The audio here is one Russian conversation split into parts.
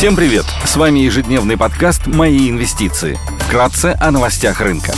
Всем привет! С вами ежедневный подкаст «Мои инвестиции». Вкратце о новостях рынка.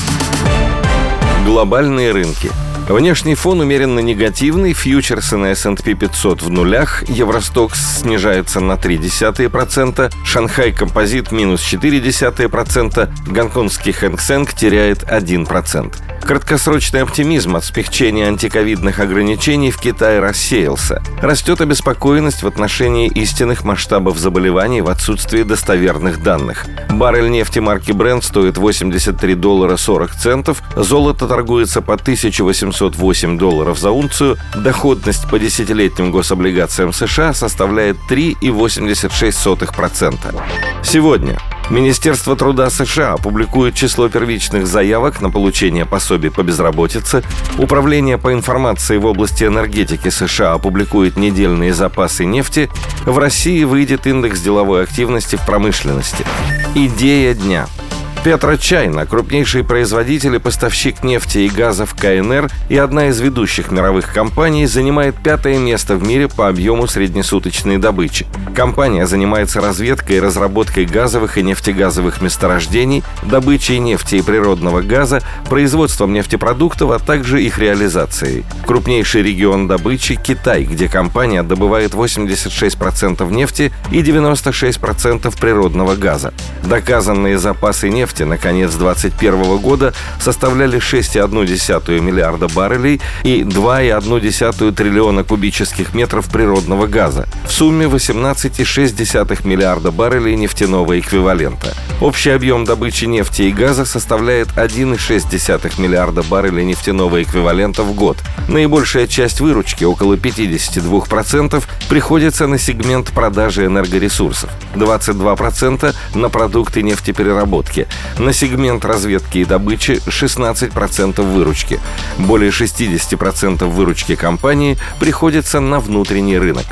Глобальные рынки – Внешний фон умеренно негативный, фьючерсы на S&P 500 в нулях, Евростокс снижается на 0,3%, Шанхай Композит минус 0,4%, гонконгский Хэнк Сэнк теряет 1%. Краткосрочный оптимизм от смягчения антиковидных ограничений в Китае рассеялся. Растет обеспокоенность в отношении истинных масштабов заболеваний в отсутствии достоверных данных. Баррель нефти марки Brent стоит 83 доллара 40 центов, золото торгуется по 1808 долларов за унцию, доходность по десятилетним гособлигациям США составляет 3,86%. Сегодня Министерство труда США опубликует число первичных заявок на получение пособий по безработице. Управление по информации в области энергетики США опубликует недельные запасы нефти. В России выйдет индекс деловой активности в промышленности. Идея дня – Петрочайна, крупнейший производитель и поставщик нефти и газа в КНР и одна из ведущих мировых компаний, занимает пятое место в мире по объему среднесуточной добычи. Компания занимается разведкой и разработкой газовых и нефтегазовых месторождений, добычей нефти и природного газа, производством нефтепродуктов, а также их реализацией. Крупнейший регион добычи – Китай, где компания добывает 86% нефти и 96% природного газа. Доказанные запасы нефти нефти на конец 2021 года составляли 6,1 миллиарда баррелей и 2,1 триллиона кубических метров природного газа. В сумме 18,6 миллиарда баррелей нефтяного эквивалента. Общий объем добычи нефти и газа составляет 1,6 миллиарда баррелей нефтяного эквивалента в год. Наибольшая часть выручки, около 52%, приходится на сегмент продажи энергоресурсов, 22% на продукты нефтепереработки, на сегмент разведки и добычи 16% выручки. Более 60% выручки компании приходится на внутренний рынок.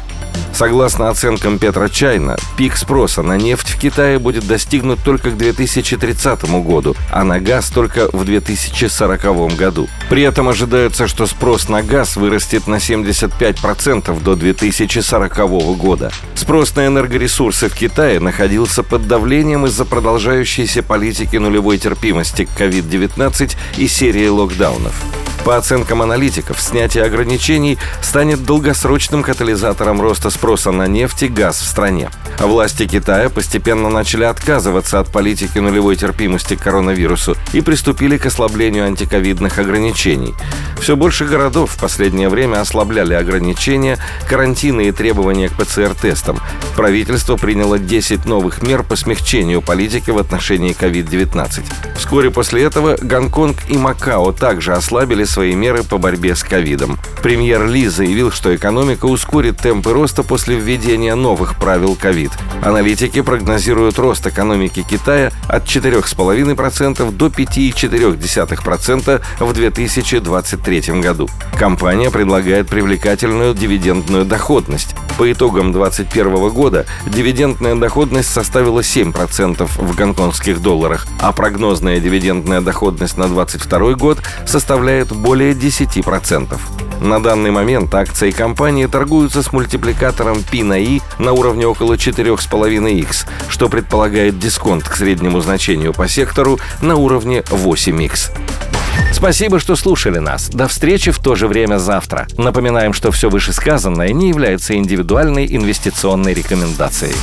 Согласно оценкам Петра Чайна, пик спроса на нефть в Китае будет достигнут только к 2030 году, а на газ только в 2040 году. При этом ожидается, что спрос на газ вырастет на 75% до 2040 года. Спрос на энергоресурсы в Китае находился под давлением из-за продолжающейся политики нулевой терпимости к COVID-19 и серии локдаунов. По оценкам аналитиков, снятие ограничений станет долгосрочным катализатором роста спроса на нефть и газ в стране. Власти Китая постепенно начали отказываться от политики нулевой терпимости к коронавирусу и приступили к ослаблению антиковидных ограничений. Все больше городов в последнее время ослабляли ограничения, карантины и требования к ПЦР-тестам. Правительство приняло 10 новых мер по смягчению политики в отношении COVID-19. Вскоре после этого Гонконг и Макао также ослабили свои меры по борьбе с ковидом. Премьер Ли заявил, что экономика ускорит темпы роста после введения новых правил ковид. Аналитики прогнозируют рост экономики Китая от 4,5% до 5,4% в 2023 году. Компания предлагает привлекательную дивидендную доходность. По итогам 2021 года дивидендная доходность составила 7% в гонконгских долларах, а прогнозная дивидендная доходность на 2022 год составляет более 10%. На данный момент акции компании торгуются с мультипликатором P на I на уровне около 4,5x, что предполагает дисконт к среднему значению по сектору на уровне 8x. Спасибо, что слушали нас. До встречи в то же время завтра. Напоминаем, что все вышесказанное не является индивидуальной инвестиционной рекомендацией.